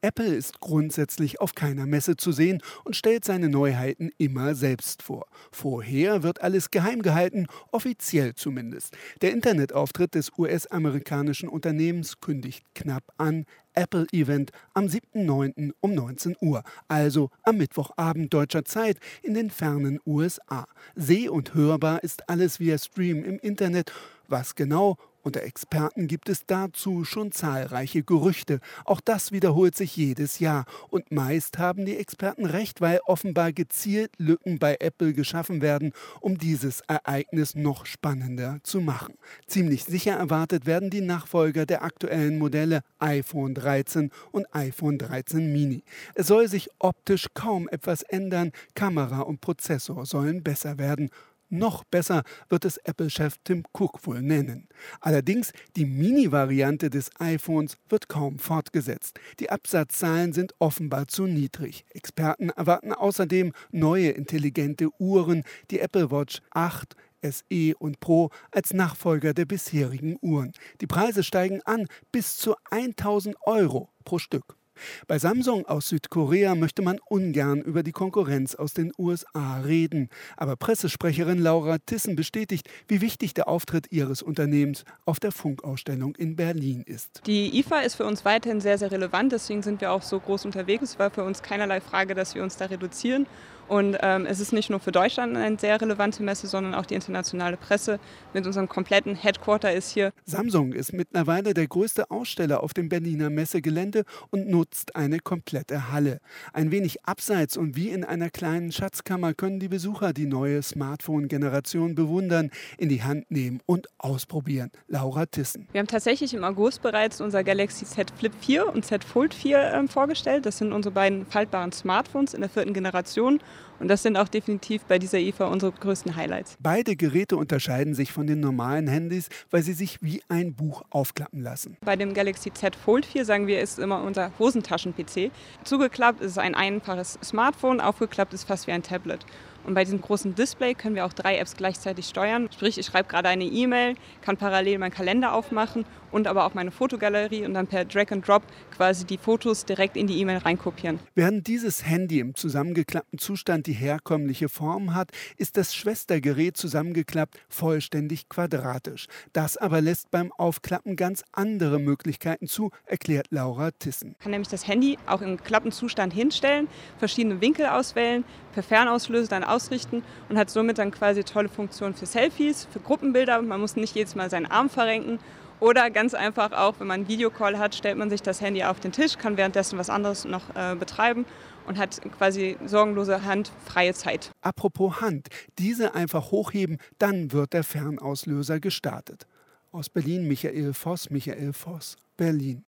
Apple ist grundsätzlich auf keiner Messe zu sehen und stellt seine Neuheiten immer selbst vor. Vorher wird alles geheim gehalten, offiziell zumindest. Der Internetauftritt des US-amerikanischen Unternehmens kündigt knapp an, Apple-Event am 7.9. um 19 Uhr, also am Mittwochabend deutscher Zeit in den fernen USA. Seh- und hörbar ist alles via Stream im Internet. Was genau unter Experten gibt es dazu schon zahlreiche Gerüchte. Auch das wiederholt sich jedes Jahr. Und meist haben die Experten recht, weil offenbar gezielt Lücken bei Apple geschaffen werden, um dieses Ereignis noch spannender zu machen. Ziemlich sicher erwartet werden die Nachfolger der aktuellen Modelle iPhone 13 und iPhone 13 Mini. Es soll sich optisch kaum etwas ändern. Kamera und Prozessor sollen besser werden. Noch besser wird es Apple-Chef Tim Cook wohl nennen. Allerdings, die Mini-Variante des iPhones wird kaum fortgesetzt. Die Absatzzahlen sind offenbar zu niedrig. Experten erwarten außerdem neue intelligente Uhren, die Apple Watch 8, SE und Pro als Nachfolger der bisherigen Uhren. Die Preise steigen an bis zu 1000 Euro pro Stück. Bei Samsung aus Südkorea möchte man ungern über die Konkurrenz aus den USA reden. Aber Pressesprecherin Laura Tissen bestätigt, wie wichtig der Auftritt ihres Unternehmens auf der Funkausstellung in Berlin ist. Die IFA ist für uns weiterhin sehr, sehr relevant. Deswegen sind wir auch so groß unterwegs. Es war für uns keinerlei Frage, dass wir uns da reduzieren. Und ähm, es ist nicht nur für Deutschland eine sehr relevante Messe, sondern auch die internationale Presse mit unserem kompletten Headquarter ist hier. Samsung ist mittlerweile der größte Aussteller auf dem Berliner Messegelände und nutzt eine komplette Halle. Ein wenig abseits und wie in einer kleinen Schatzkammer können die Besucher die neue Smartphone-Generation bewundern, in die Hand nehmen und ausprobieren. Laura Tissen. Wir haben tatsächlich im August bereits unser Galaxy Z Flip 4 und Z Fold 4 äh, vorgestellt. Das sind unsere beiden faltbaren Smartphones in der vierten Generation. Und das sind auch definitiv bei dieser IFA unsere größten Highlights. Beide Geräte unterscheiden sich von den normalen Handys, weil sie sich wie ein Buch aufklappen lassen. Bei dem Galaxy Z Fold 4 sagen wir, ist immer unser Hosentaschen-PC. Zugeklappt ist es ein einfaches Smartphone, aufgeklappt ist fast wie ein Tablet. Und bei diesem großen Display können wir auch drei Apps gleichzeitig steuern. Sprich, ich schreibe gerade eine E-Mail, kann parallel meinen Kalender aufmachen und aber auch meine Fotogalerie und dann per Drag and Drop quasi die Fotos direkt in die E-Mail reinkopieren. Während dieses Handy im zusammengeklappten Zustand die herkömmliche Form hat, ist das Schwestergerät zusammengeklappt vollständig quadratisch. Das aber lässt beim Aufklappen ganz andere Möglichkeiten zu, erklärt Laura Tissen. Ich kann nämlich das Handy auch im Klappenzustand hinstellen, verschiedene Winkel auswählen, per Fernauslöse dann ausrichten und hat somit dann quasi tolle Funktionen für Selfies, für Gruppenbilder. Man muss nicht jedes Mal seinen Arm verrenken oder ganz einfach auch, wenn man einen Videocall hat, stellt man sich das Handy auf den Tisch, kann währenddessen was anderes noch äh, betreiben und hat quasi sorgenlose Hand, freie Zeit. Apropos Hand, diese einfach hochheben, dann wird der Fernauslöser gestartet. Aus Berlin Michael Voss, Michael Voss, Berlin.